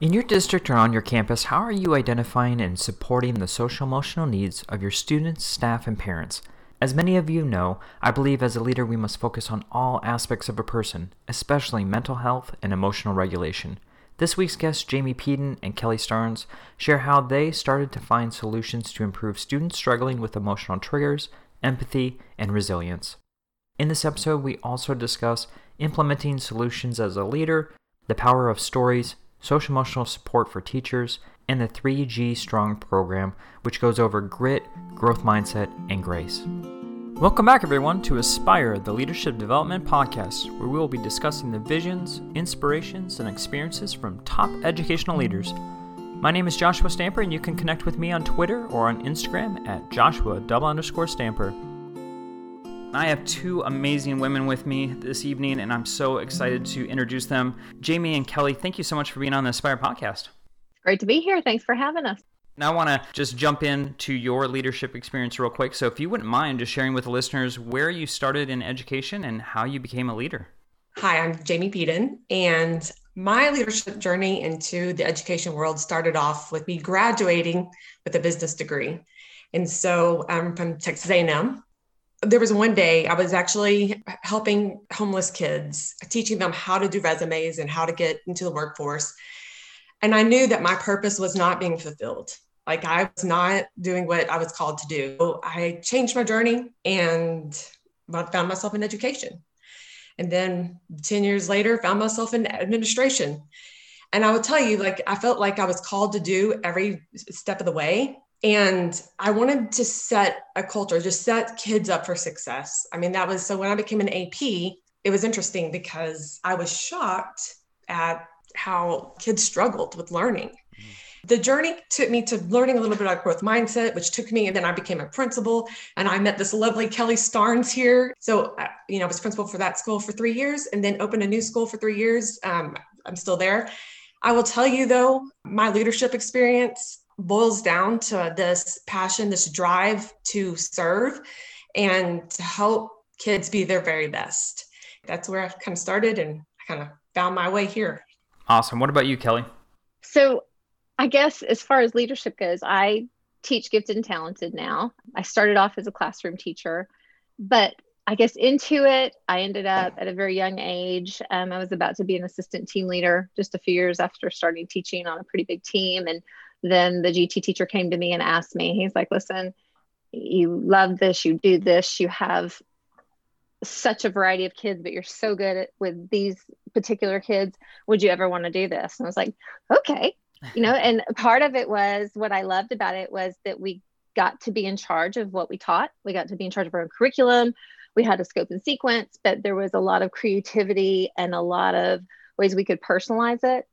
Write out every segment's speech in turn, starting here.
In your district or on your campus, how are you identifying and supporting the social emotional needs of your students, staff, and parents? As many of you know, I believe as a leader we must focus on all aspects of a person, especially mental health and emotional regulation. This week's guests, Jamie Peden and Kelly Starnes, share how they started to find solutions to improve students struggling with emotional triggers, empathy, and resilience. In this episode, we also discuss implementing solutions as a leader, the power of stories, social emotional support for teachers, and the 3G Strong program, which goes over grit, growth mindset, and grace. Welcome back, everyone, to Aspire, the Leadership Development Podcast, where we will be discussing the visions, inspirations, and experiences from top educational leaders. My name is Joshua Stamper, and you can connect with me on Twitter or on Instagram at Joshua double underscore Stamper. I have two amazing women with me this evening, and I'm so excited to introduce them. Jamie and Kelly, thank you so much for being on the Aspire podcast. Great to be here. Thanks for having us. Now, I want to just jump into your leadership experience real quick. So, if you wouldn't mind just sharing with the listeners where you started in education and how you became a leader. Hi, I'm Jamie Peden, and my leadership journey into the education world started off with me graduating with a business degree. And so I'm from Texas A&M, there was one day I was actually helping homeless kids, teaching them how to do resumes and how to get into the workforce. And I knew that my purpose was not being fulfilled. Like I was not doing what I was called to do. So I changed my journey and found myself in education. And then 10 years later, found myself in administration. And I will tell you, like, I felt like I was called to do every step of the way. And I wanted to set a culture, just set kids up for success. I mean, that was so when I became an AP, it was interesting because I was shocked at how kids struggled with learning. Mm-hmm. The journey took me to learning a little bit about growth mindset, which took me, and then I became a principal and I met this lovely Kelly Starnes here. So, uh, you know, I was principal for that school for three years and then opened a new school for three years. Um, I'm still there. I will tell you though, my leadership experience boils down to this passion, this drive to serve and to help kids be their very best. That's where I kind of started and I kind of found my way here. Awesome. What about you, Kelly? So, I guess as far as leadership goes, I teach gifted and talented now. I started off as a classroom teacher, but I guess into it, I ended up at a very young age. Um, I was about to be an assistant team leader just a few years after starting teaching on a pretty big team and then the GT teacher came to me and asked me, he's like, listen, you love this, you do this, you have such a variety of kids, but you're so good at, with these particular kids. Would you ever want to do this? And I was like, okay, you know, and part of it was what I loved about it was that we got to be in charge of what we taught. We got to be in charge of our own curriculum. We had a scope and sequence, but there was a lot of creativity and a lot of ways we could personalize it.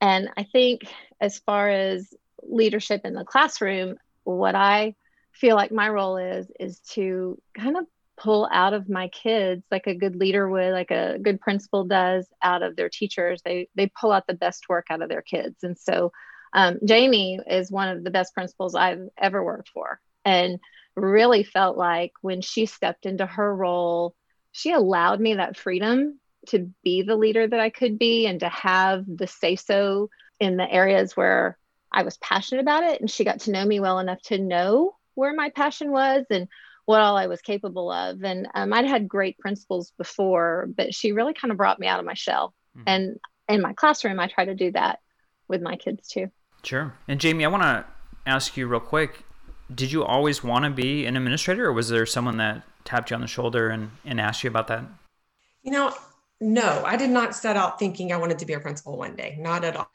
And I think as far as leadership in the classroom, what I feel like my role is, is to kind of pull out of my kids like a good leader would like a good principal does out of their teachers. They they pull out the best work out of their kids. And so um, jamie is one of the best principals i've ever worked for. And really felt like when she stepped into her role she allowed me that freedom to be the leader that i could be and to have the say so in the areas where I was passionate about it and she got to know me well enough to know where my passion was and what all I was capable of. And um, I'd had great principals before, but she really kind of brought me out of my shell. Mm-hmm. And in my classroom, I try to do that with my kids too. Sure. And Jamie, I want to ask you real quick did you always want to be an administrator or was there someone that tapped you on the shoulder and, and asked you about that? You know, no, I did not set out thinking I wanted to be a principal one day, not at all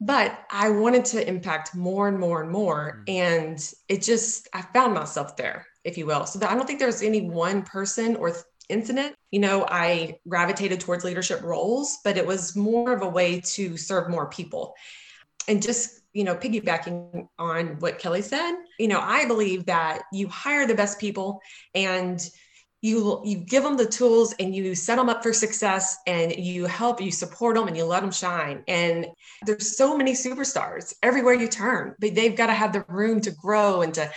but I wanted to impact more and more and more. Mm. And it just, I found myself there, if you will. So I don't think there's any one person or incident. You know, I gravitated towards leadership roles, but it was more of a way to serve more people. And just, you know, piggybacking on what Kelly said, you know, I believe that you hire the best people and you you give them the tools and you set them up for success and you help you support them and you let them shine and there's so many superstars everywhere you turn but they've got to have the room to grow and to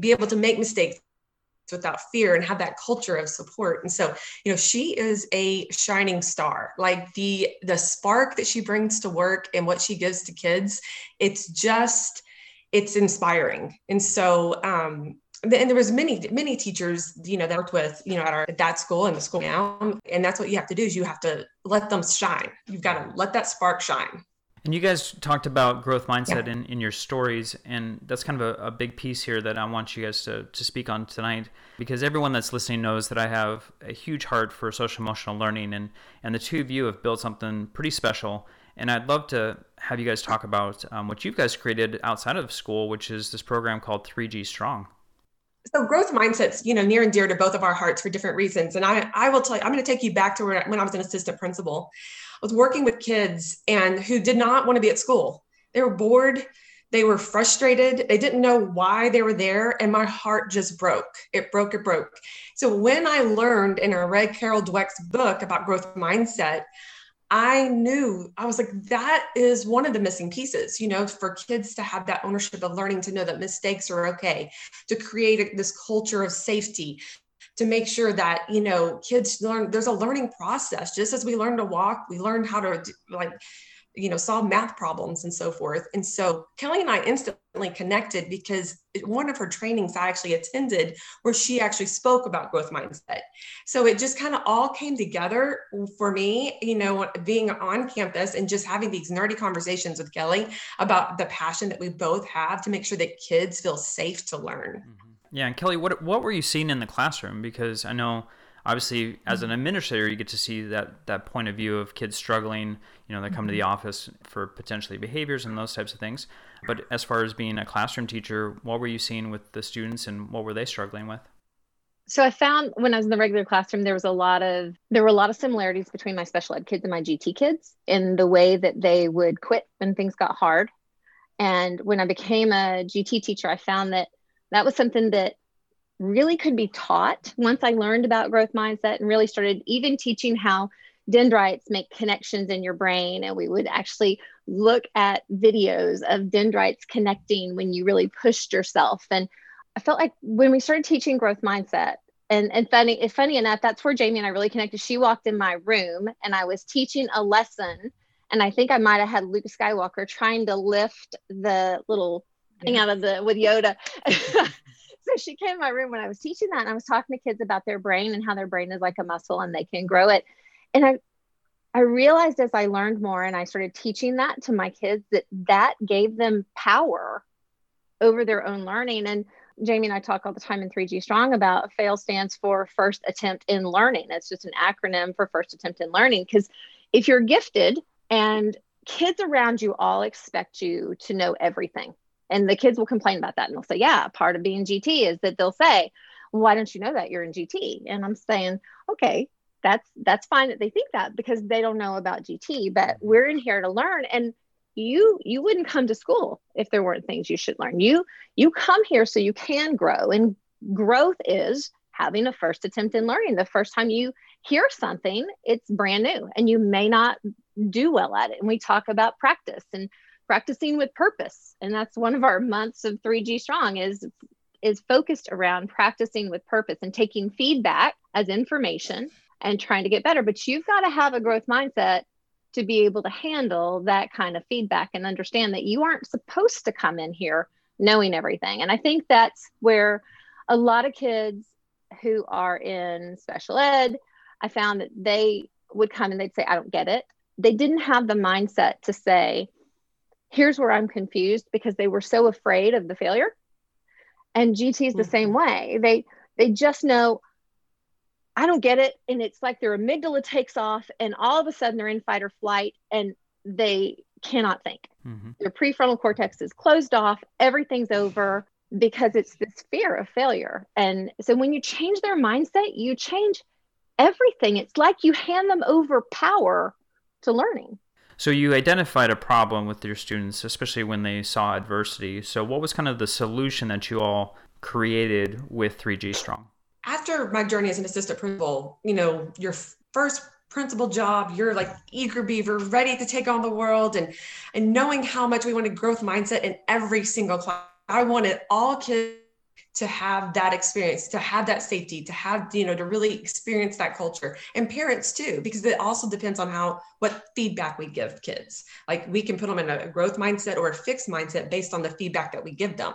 be able to make mistakes without fear and have that culture of support. And so, you know, she is a shining star. Like the the spark that she brings to work and what she gives to kids, it's just it's inspiring. And so um and there was many many teachers you know that worked with you know at our at that school and the school now and that's what you have to do is you have to let them shine you've got to let that spark shine and you guys talked about growth mindset yeah. in, in your stories, and that's kind of a, a, big piece here that I want you guys to, to speak on tonight because everyone that's listening knows that I have a huge heart for social emotional learning, and, and the two of you have built something pretty special. And I'd love to have you guys talk about um, what you guys created outside of school, which is this program called 3G Strong. So growth mindsets, you know, near and dear to both of our hearts for different reasons. And I, I will tell you, I'm going to take you back to when I was an assistant principal I was working with kids and who did not want to be at school. They were bored, they were frustrated, they didn't know why they were there, and my heart just broke. It broke, it broke. So when I learned and I read Carol Dweck's book about growth mindset, I knew I was like, that is one of the missing pieces, you know, for kids to have that ownership of learning to know that mistakes are okay, to create this culture of safety, to make sure that you know kids learn there's a learning process. Just as we learn to walk we learn how to like you know solve math problems and so forth and so kelly and i instantly connected because one of her trainings i actually attended where she actually spoke about growth mindset so it just kind of all came together for me you know being on campus and just having these nerdy conversations with kelly about the passion that we both have to make sure that kids feel safe to learn mm-hmm. Yeah, and Kelly, what what were you seeing in the classroom? Because I know obviously as an administrator you get to see that that point of view of kids struggling you know they come to the mm-hmm. office for potentially behaviors and those types of things. But as far as being a classroom teacher what were you seeing with the students and what were they struggling with? So i found when i was in the regular classroom there was a lot of there were a lot of similarities between my special ed kids and my gt kids in the way that they would quit when things got hard. And when i became a gt teacher i found that that was something that really could be taught once I learned about growth mindset and really started even teaching how dendrites make connections in your brain. And we would actually look at videos of dendrites connecting when you really pushed yourself. And I felt like when we started teaching growth mindset, and, and funny, funny enough, that's where Jamie and I really connected. She walked in my room and I was teaching a lesson. And I think I might have had Luke Skywalker trying to lift the little thing out of the with Yoda. so she came in my room when I was teaching that, and I was talking to kids about their brain and how their brain is like a muscle and they can grow it. And I, I realized as I learned more and I started teaching that to my kids that that gave them power over their own learning. And Jamie and I talk all the time in 3G Strong about FAIL stands for first attempt in learning. It's just an acronym for first attempt in learning. Because if you're gifted and kids around you all expect you to know everything, and the kids will complain about that and they'll say, yeah, part of being GT is that they'll say, why don't you know that you're in GT? And I'm saying, okay, that's that's fine that they think that because they don't know about GT, but we're in here to learn. And you you wouldn't come to school if there weren't things you should learn. You you come here so you can grow. And growth is having a first attempt in learning. The first time you hear something, it's brand new and you may not do well at it. And we talk about practice and practicing with purpose. And that's one of our months of 3g strong is is focused around practicing with purpose and taking feedback as information and trying to get better. But you've got to have a growth mindset to be able to handle that kind of feedback and understand that you aren't supposed to come in here knowing everything. And i think that's where a lot of kids who are in special ed i found that they would come and they'd say i don't get it. They didn't have the mindset to say here's where I'm confused because they were so afraid of the failure. And GT is the mm-hmm. same way. They they just know I don't get it. And it's like their amygdala takes off and all of a sudden they're in fight or flight and they cannot think. Mm-hmm. Their prefrontal cortex is closed off, everything's over because it's this fear of failure. And so when you change their mindset, you change everything. It's like you hand them over power to learning. So you identified a problem with your students, especially when they saw adversity. So what was kind of the solution that you all created with 3G Strong? After my journey as an assistant principal, you know, your first principal job, you're like eager beaver, ready to take on the world and and knowing how much we wanted growth mindset in every single class. I wanted all kids to have that experience, to have that safety, to have, you know, to really experience that culture and parents too, because it also depends on how, what feedback we give kids. Like we can put them in a growth mindset or a fixed mindset based on the feedback that we give them.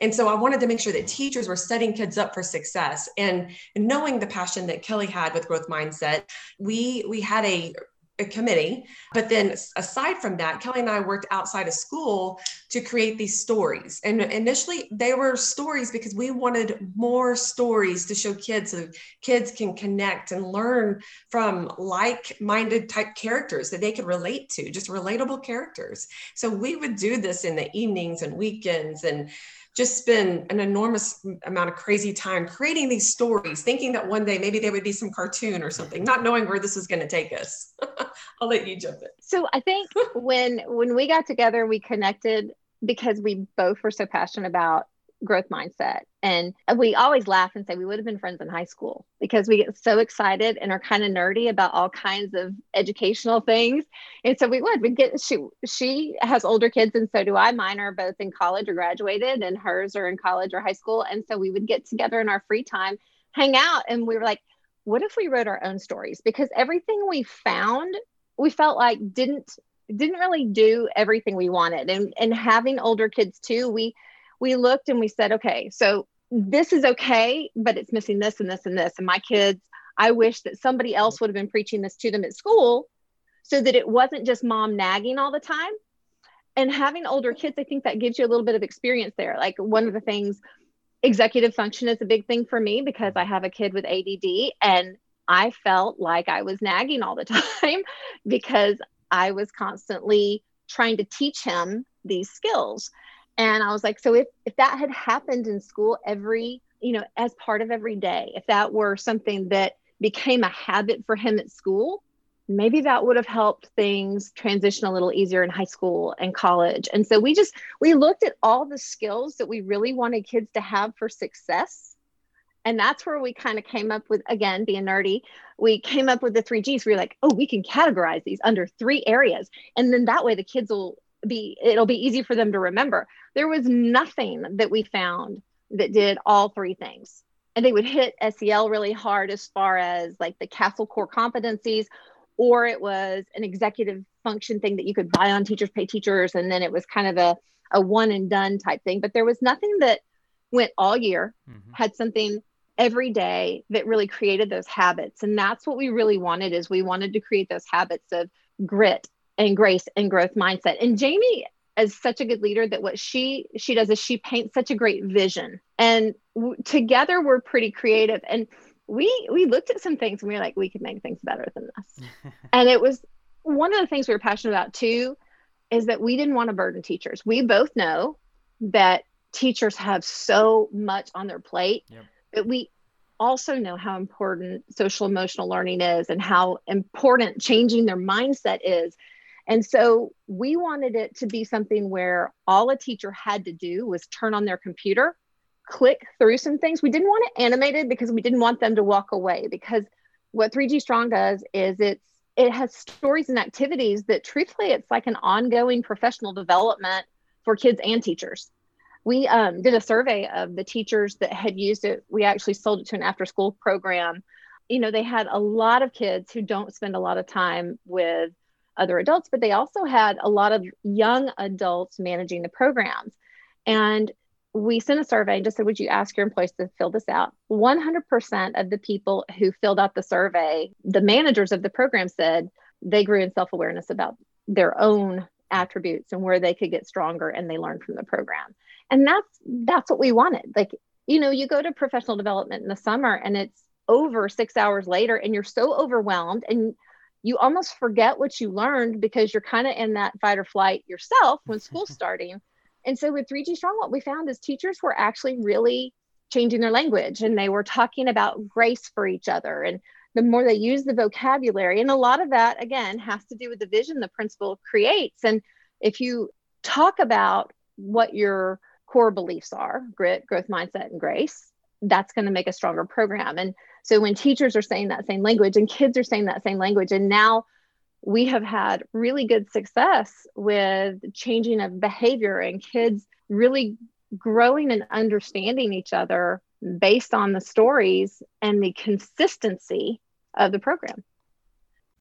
And so I wanted to make sure that teachers were setting kids up for success and knowing the passion that Kelly had with growth mindset, we, we had a a committee. But then aside from that, Kelly and I worked outside of school to create these stories. And initially they were stories because we wanted more stories to show kids so kids can connect and learn from like-minded type characters that they could relate to, just relatable characters. So we would do this in the evenings and weekends and just spend an enormous amount of crazy time creating these stories, thinking that one day maybe they would be some cartoon or something, not knowing where this was going to take us. I'll let you jump in. So I think when when we got together, we connected because we both were so passionate about growth mindset. And we always laugh and say we would have been friends in high school because we get so excited and are kind of nerdy about all kinds of educational things. And so we would. We get she she has older kids and so do I. Mine are both in college or graduated and hers are in college or high school. And so we would get together in our free time, hang out, and we were like, what if we wrote our own stories? Because everything we found, we felt like didn't didn't really do everything we wanted. And and having older kids too, we we looked and we said, okay, so this is okay, but it's missing this and this and this. And my kids, I wish that somebody else would have been preaching this to them at school so that it wasn't just mom nagging all the time. And having older kids, I think that gives you a little bit of experience there. Like one of the things, executive function is a big thing for me because I have a kid with ADD and I felt like I was nagging all the time because I was constantly trying to teach him these skills and i was like so if if that had happened in school every you know as part of every day if that were something that became a habit for him at school maybe that would have helped things transition a little easier in high school and college. And so we just we looked at all the skills that we really wanted kids to have for success. And that's where we kind of came up with again being nerdy we came up with the three g's. We were like oh we can categorize these under three areas. And then that way the kids will be it'll be easy for them to remember. There was nothing that we found that did all three things. And they would hit sel really hard as far as like the CASEL core competencies or it was an executive function thing that you could buy on teachers pay teachers and then it was kind of a, a one and done type thing. But there was nothing that went all year mm-hmm. had something every day that really created those habits. And that's what we really wanted is we wanted to create those habits of grit and grace and growth mindset. And Jamie is such a good leader that what she she does is she paints such a great vision. And w- together we're pretty creative and we we looked at some things and we were like we could make things better than this. and it was one of the things we were passionate about too is that we didn't want to burden teachers. We both know that teachers have so much on their plate yep. that we also know how important social emotional learning is and how important changing their mindset is and so we wanted it to be something where all a teacher had to do was turn on their computer, click through some things. We didn't want it animated because we didn't want them to walk away because what 3G Strong does is it's it has stories and activities that truthfully it's like an ongoing professional development for kids and teachers. We um, did a survey of the teachers that had used it. We actually sold it to an after school program. You know, they had a lot of kids who don't spend a lot of time with other adults, but they also had a lot of young adults managing the programs. And we sent a survey and just said, Would you ask your employees to fill this out? 100% of the people who filled out the survey, the managers of the program said they grew in self awareness about their own attributes and where they could get stronger and they learned from the program. And that's that's what we wanted. Like, you know, you go to professional development in the summer and it's over 6 hours later and you're so overwhelmed and you almost forget what you learned because you're kind of in that fight or flight yourself when school's starting. And so with 3G Strong, what we found is teachers were actually really changing their language and they were talking about grace for each other. And the more they use the vocabulary, and a lot of that, again, has to do with the vision the principal creates. And if you talk about what your core beliefs are grit, growth mindset, and grace that's going to make a stronger program. And so when teachers are saying that same language and kids are saying that same language, and now we have had really good success with changing of behavior and kids really growing and understanding each other based on the stories and the consistency of the program.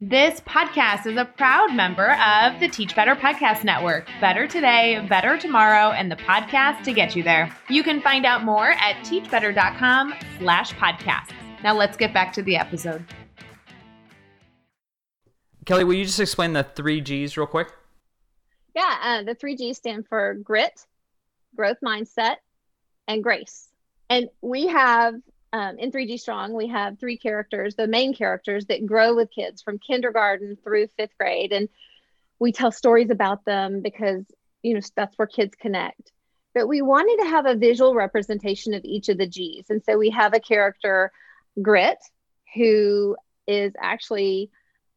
This podcast is a proud member of the Teach Better Podcast Network. Better today, better tomorrow, and the podcast to get you there. You can find out more at teachbetter.com slash podcasts. Now let's get back to the episode. Kelly, will you just explain the three G's real quick? Yeah, uh, the three G's stand for grit, growth mindset, and grace. And we have um, in 3G Strong, we have three characters, the main characters that grow with kids from kindergarten through fifth grade. And we tell stories about them because, you know, that's where kids connect. But we wanted to have a visual representation of each of the G's. And so we have a character, Grit, who is actually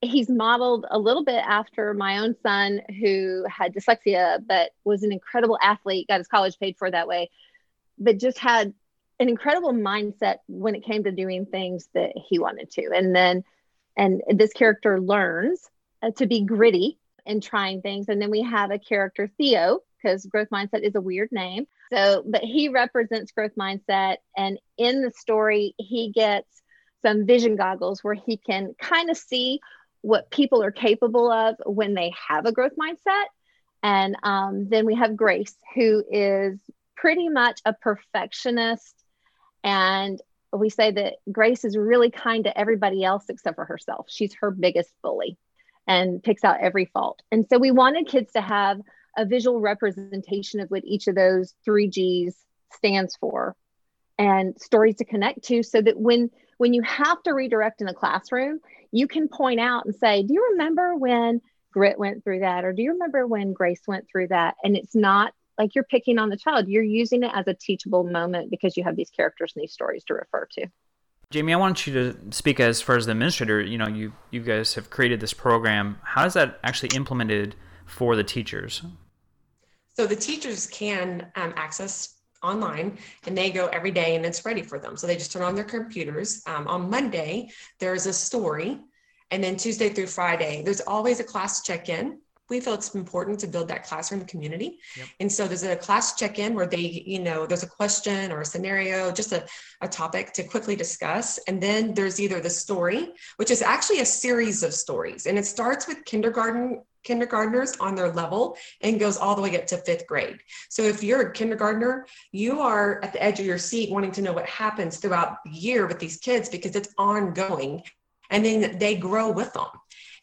he's modeled a little bit after my own son who had dyslexia but was an incredible athlete got his college paid for that way but just had an incredible mindset when it came to doing things that he wanted to and then and this character learns uh, to be gritty and trying things and then we have a character theo because growth mindset is a weird name so but he represents growth mindset and in the story he gets some vision goggles where he can kind of see what people are capable of when they have a growth mindset. And um, then we have Grace, who is pretty much a perfectionist. And we say that Grace is really kind to everybody else except for herself. She's her biggest bully and picks out every fault. And so we wanted kids to have a visual representation of what each of those three G's stands for and stories to connect to so that when when you have to redirect in the classroom you can point out and say do you remember when grit went through that or do you remember when grace went through that and it's not like you're picking on the child you're using it as a teachable moment because you have these characters and these stories to refer to jamie i want you to speak as far as the administrator you know you you guys have created this program how is that actually implemented for the teachers so the teachers can um, access online and they go every day and it's ready for them. So they just turn on their computers. Um, on Monday, there's a story. And then Tuesday through Friday, there's always a class check in. We feel it's important to build that classroom community. Yep. And so there's a class check in where they, you know, there's a question or a scenario, just a, a topic to quickly discuss. And then there's either the story, which is actually a series of stories. And it starts with kindergarten kindergartners on their level and goes all the way up to fifth grade. So if you're a kindergartner, you are at the edge of your seat wanting to know what happens throughout the year with these kids because it's ongoing and then they grow with them.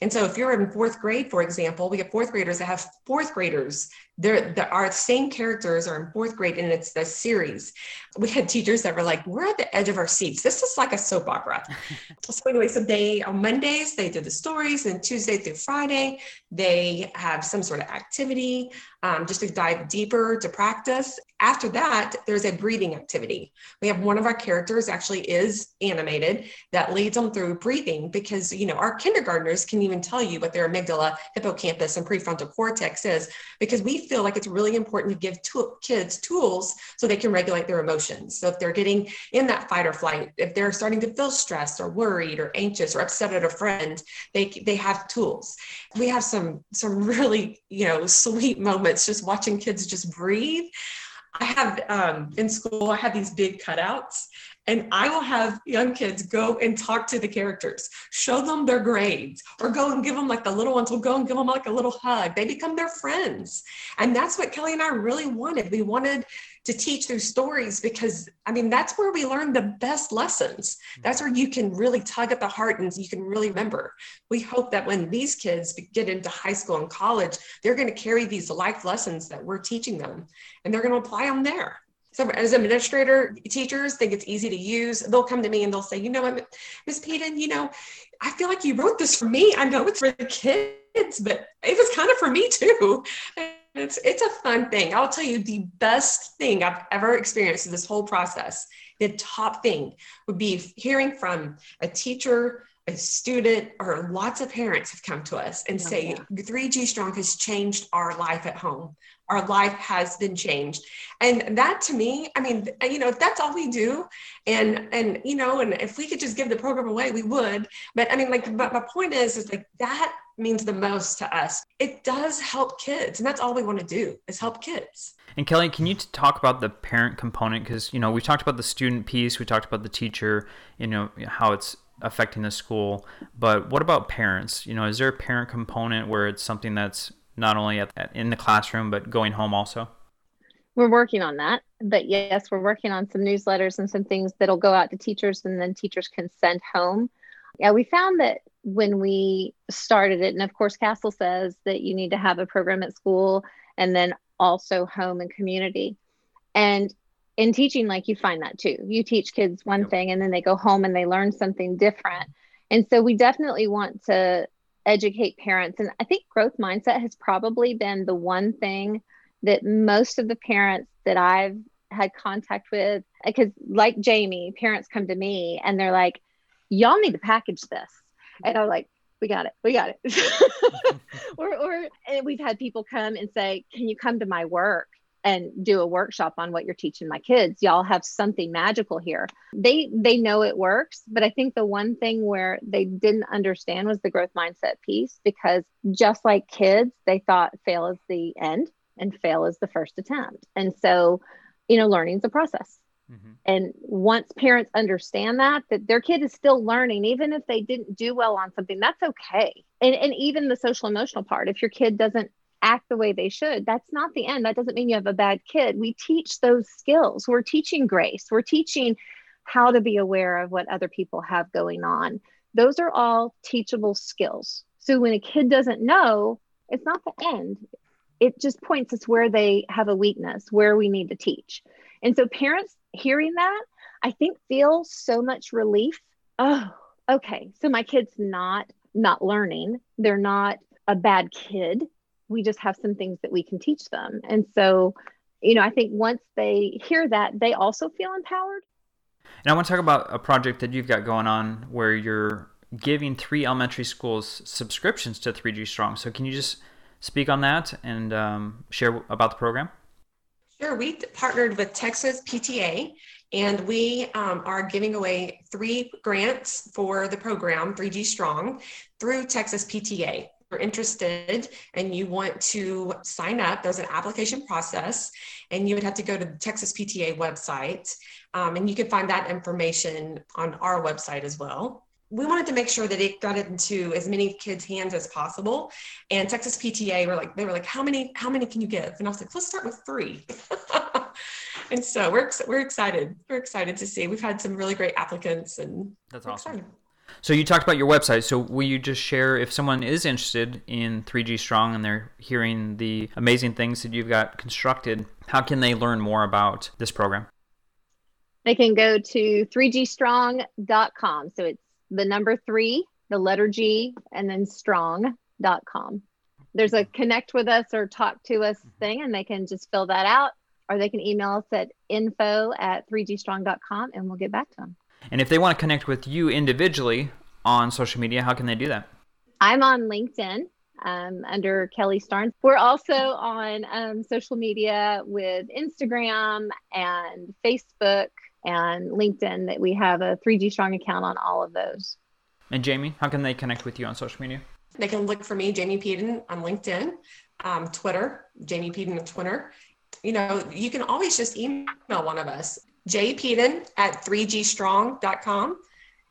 And so if you're in fourth grade, for example, we have fourth graders that have fourth graders. They're, the, our same characters are in fourth grade and it's the series. We had teachers that were like, we're at the edge of our seats. This is like a soap opera. so anyway, so they, on Mondays, they do the stories and Tuesday through Friday, they have some sort of activity um, just to dive deeper to practice. After that, there's a breathing activity. We have one of our characters actually is animated that leads them through breathing because, you know, our kindergartners can even tell you what their amygdala, hippocampus, and prefrontal cortex is because we feel like it's really important to give to- kids tools so they can regulate their emotions. So if they're getting in that fight or flight, if they're starting to feel stressed or worried or anxious or upset at a friend, they, they have tools. We have some, some really, you know, sweet moments just watching kids just breathe. I have um, in school, I have these big cutouts, and I will have young kids go and talk to the characters, show them their grades, or go and give them like the little ones will go and give them like a little hug. They become their friends. And that's what Kelly and I really wanted. We wanted to teach through stories because I mean, that's where we learn the best lessons. That's where you can really tug at the heart and you can really remember. We hope that when these kids get into high school and college, they're going to carry these life lessons that we're teaching them and they're going to apply them there so as administrator teachers think it's easy to use they'll come to me and they'll say you know what miss Peden, you know i feel like you wrote this for me i know it's for the kids but it was kind of for me too it's it's a fun thing. I'll tell you the best thing i've ever experienced in this whole process. The top thing would be hearing from a teacher a student or lots of parents have come to us and Oh, say yeah. 3G Strong has changed our life at home. Our life has been changed. And that to me, I mean, you know, if that's all we do and and you know, and if we could just give the program away, we would. But I mean, like but my point is is like that means the most to us. It does help kids, and that's all we want to do is help kids. And Kelly, can you talk about the parent component? Because you know we talked about the student piece, we talked about the teacher, you know how it's affecting the school. But what about parents? You know, is there a parent component where it's something that's not only at, at, in the classroom but going home also? We're working on that. But yes, we're working on some newsletters and some things that'll go out to teachers and then teachers can send home. Yeah, we found that when we started it, and of course, CASEL says that you need to have a program at school and then also home and community. And in teaching, like you find that too. You teach kids one Yep. thing and then they go home and they learn something different. And so we definitely want to educate parents. And I think growth mindset has probably been the one thing that most of the parents that I've had contact with, because like Jamie, parents come to me and they're like, y'all need to package this. And I'm like, we got it. We got it. or, or and we've had people come and say, can you come to my work and do a workshop on what you're teaching my kids? Y'all have something magical here. They, they know it works, but I think the one thing where they didn't understand was the growth mindset piece, because just like kids, they thought fail is the end and fail is the first attempt. And so, you know, learning is a process. Mm-hmm. And once parents understand that, that their kid is still learning, even if they didn't do well on something, that's okay. And, and even the social emotional part, if your kid doesn't act the way they should, that's not the end. That doesn't mean you have a bad kid. We teach those skills. We're teaching grace. We're teaching how to be aware of what other people have going on. Those are all teachable skills. So when a kid doesn't know, it's not the end. It just points us where they have a weakness, where we need to teach. And so parents hearing that, I think feel so much relief. Oh, okay. So my kid's not not learning. They're not a bad kid. We just have some things that we can teach them. And so, you know, I think once they hear that, they also feel empowered. And I want to talk about a project that you've got going on where you're giving three elementary schools subscriptions to 3G Strong. So can you just speak on that and um, share about the program? Sure. We partnered with Texas PTA and we um, are giving away three grants for the program, 3G Strong, through Texas PTA. You're interested and you want to sign up, there's an application process, and you would have to go to the Texas PTA website. Um, and you can find that information on our website as well we wanted to make sure that it got into as many kids' hands as possible. And Texas PTA were like, they were like, how many, how many can you give? And I was like, let's start with three. and so we're we're excited. We're excited to see. We've had some really great applicants, and that's awesome. excited. So you talked about your website. So will you just share if someone is interested in 3G Strong and they're hearing the amazing things that you've got constructed, how can they learn more about this program? They can go to 3gstrong.com. So it's the number three, the letter G, and then strong.com. There's a connect with us or talk to us mm-hmm. thing, and they can just fill that out, or they can email us at info at 3gstrong.com and we'll get back to them. And if they want to connect with you individually on social media, how can they do that? I'm on LinkedIn um, under Kelly Starnes. We're also on um, social media with Instagram and Facebook and LinkedIn that we have a 3G Strong account on all of those. And Jamie, how can they connect with you on social media? They can look for me, Jamie Peden, on LinkedIn, um, Twitter, Jamie Peden on Twitter. You know, you can always just email one of us, jpeden at 3gstrong.com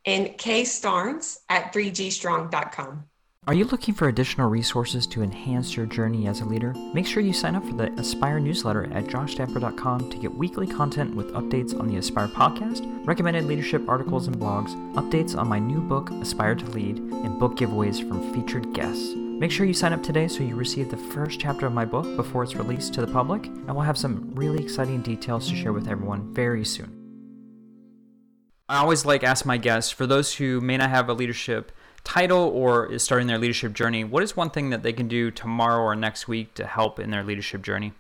and kstarnes at 3gstrong.com. Are you looking for additional resources to enhance your journey as a leader? Make sure you sign up for the Aspire newsletter at joshstamper.com to get weekly content with updates on the Aspire podcast, recommended leadership articles and blogs, updates on my new book, Aspire to Lead, and book giveaways from featured guests. Make sure you sign up today so you receive the first chapter of my book before it's released to the public, and we'll have some really exciting details to share with everyone very soon. I always like to ask my guests for those who may not have a leadership title or is starting their leadership journey, what is one thing that they can do tomorrow or next week to help in their leadership journey?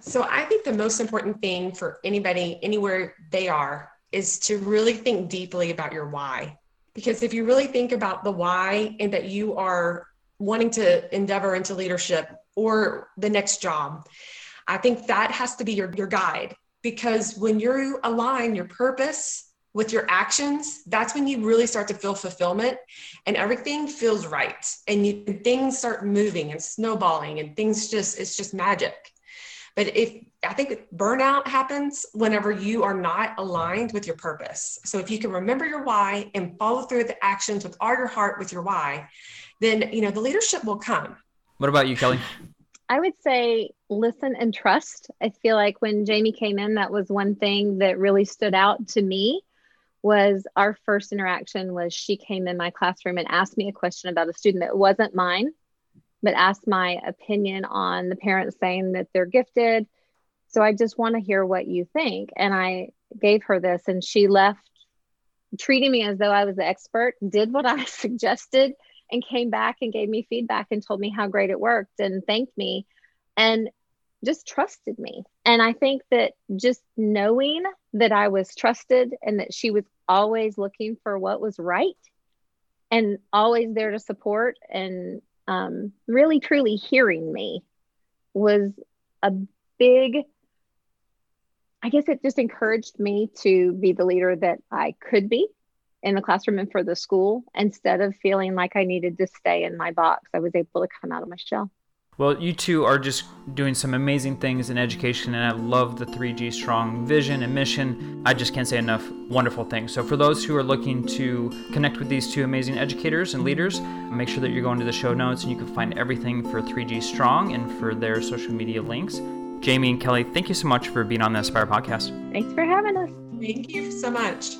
So I think the most important thing for anybody, anywhere they are, is to really think deeply about your why. Because if you really think about the why and that you are wanting to endeavor into leadership or the next job, I think that has to be your, your guide. Because when you align your purpose with your actions, that's when you really start to feel fulfillment and everything feels right. And you things start moving and snowballing and things just, it's just magic. But if I think burnout happens whenever you are not aligned with your purpose. So if you can remember your why and follow through the actions with all your heart with your why, then you know the leadership will come. What about you, Kelly? I would say listen and trust. I feel like when Jamie came in, that was one thing that really stood out to me was our first interaction was she came in my classroom and asked me a question about a student that wasn't mine but asked my opinion on the parents saying that they're gifted. So I just want to hear what you think. And I gave her this, and she left treating me as though I was the expert, did what I suggested, and came back and gave me feedback and told me how great it worked and thanked me and just trusted me. And I think that just knowing that I was trusted and that she was always looking for what was right and always there to support and um, really truly hearing me was a big i guess it just encouraged me to be the leader that i could be in the classroom and for the school instead of feeling like i needed to stay in my box. I was able to come out of my shell well, you two are just doing some amazing things in education, and I love the 3G Strong vision and mission. I just can't say enough wonderful things. So, for those who are looking to connect with these two amazing educators and leaders, make sure that you're going to the show notes and you can find everything for 3G Strong and for their social media links. Jamie and Kelly, thank you so much for being on the Aspire podcast. Thanks for having us. Thank you so much.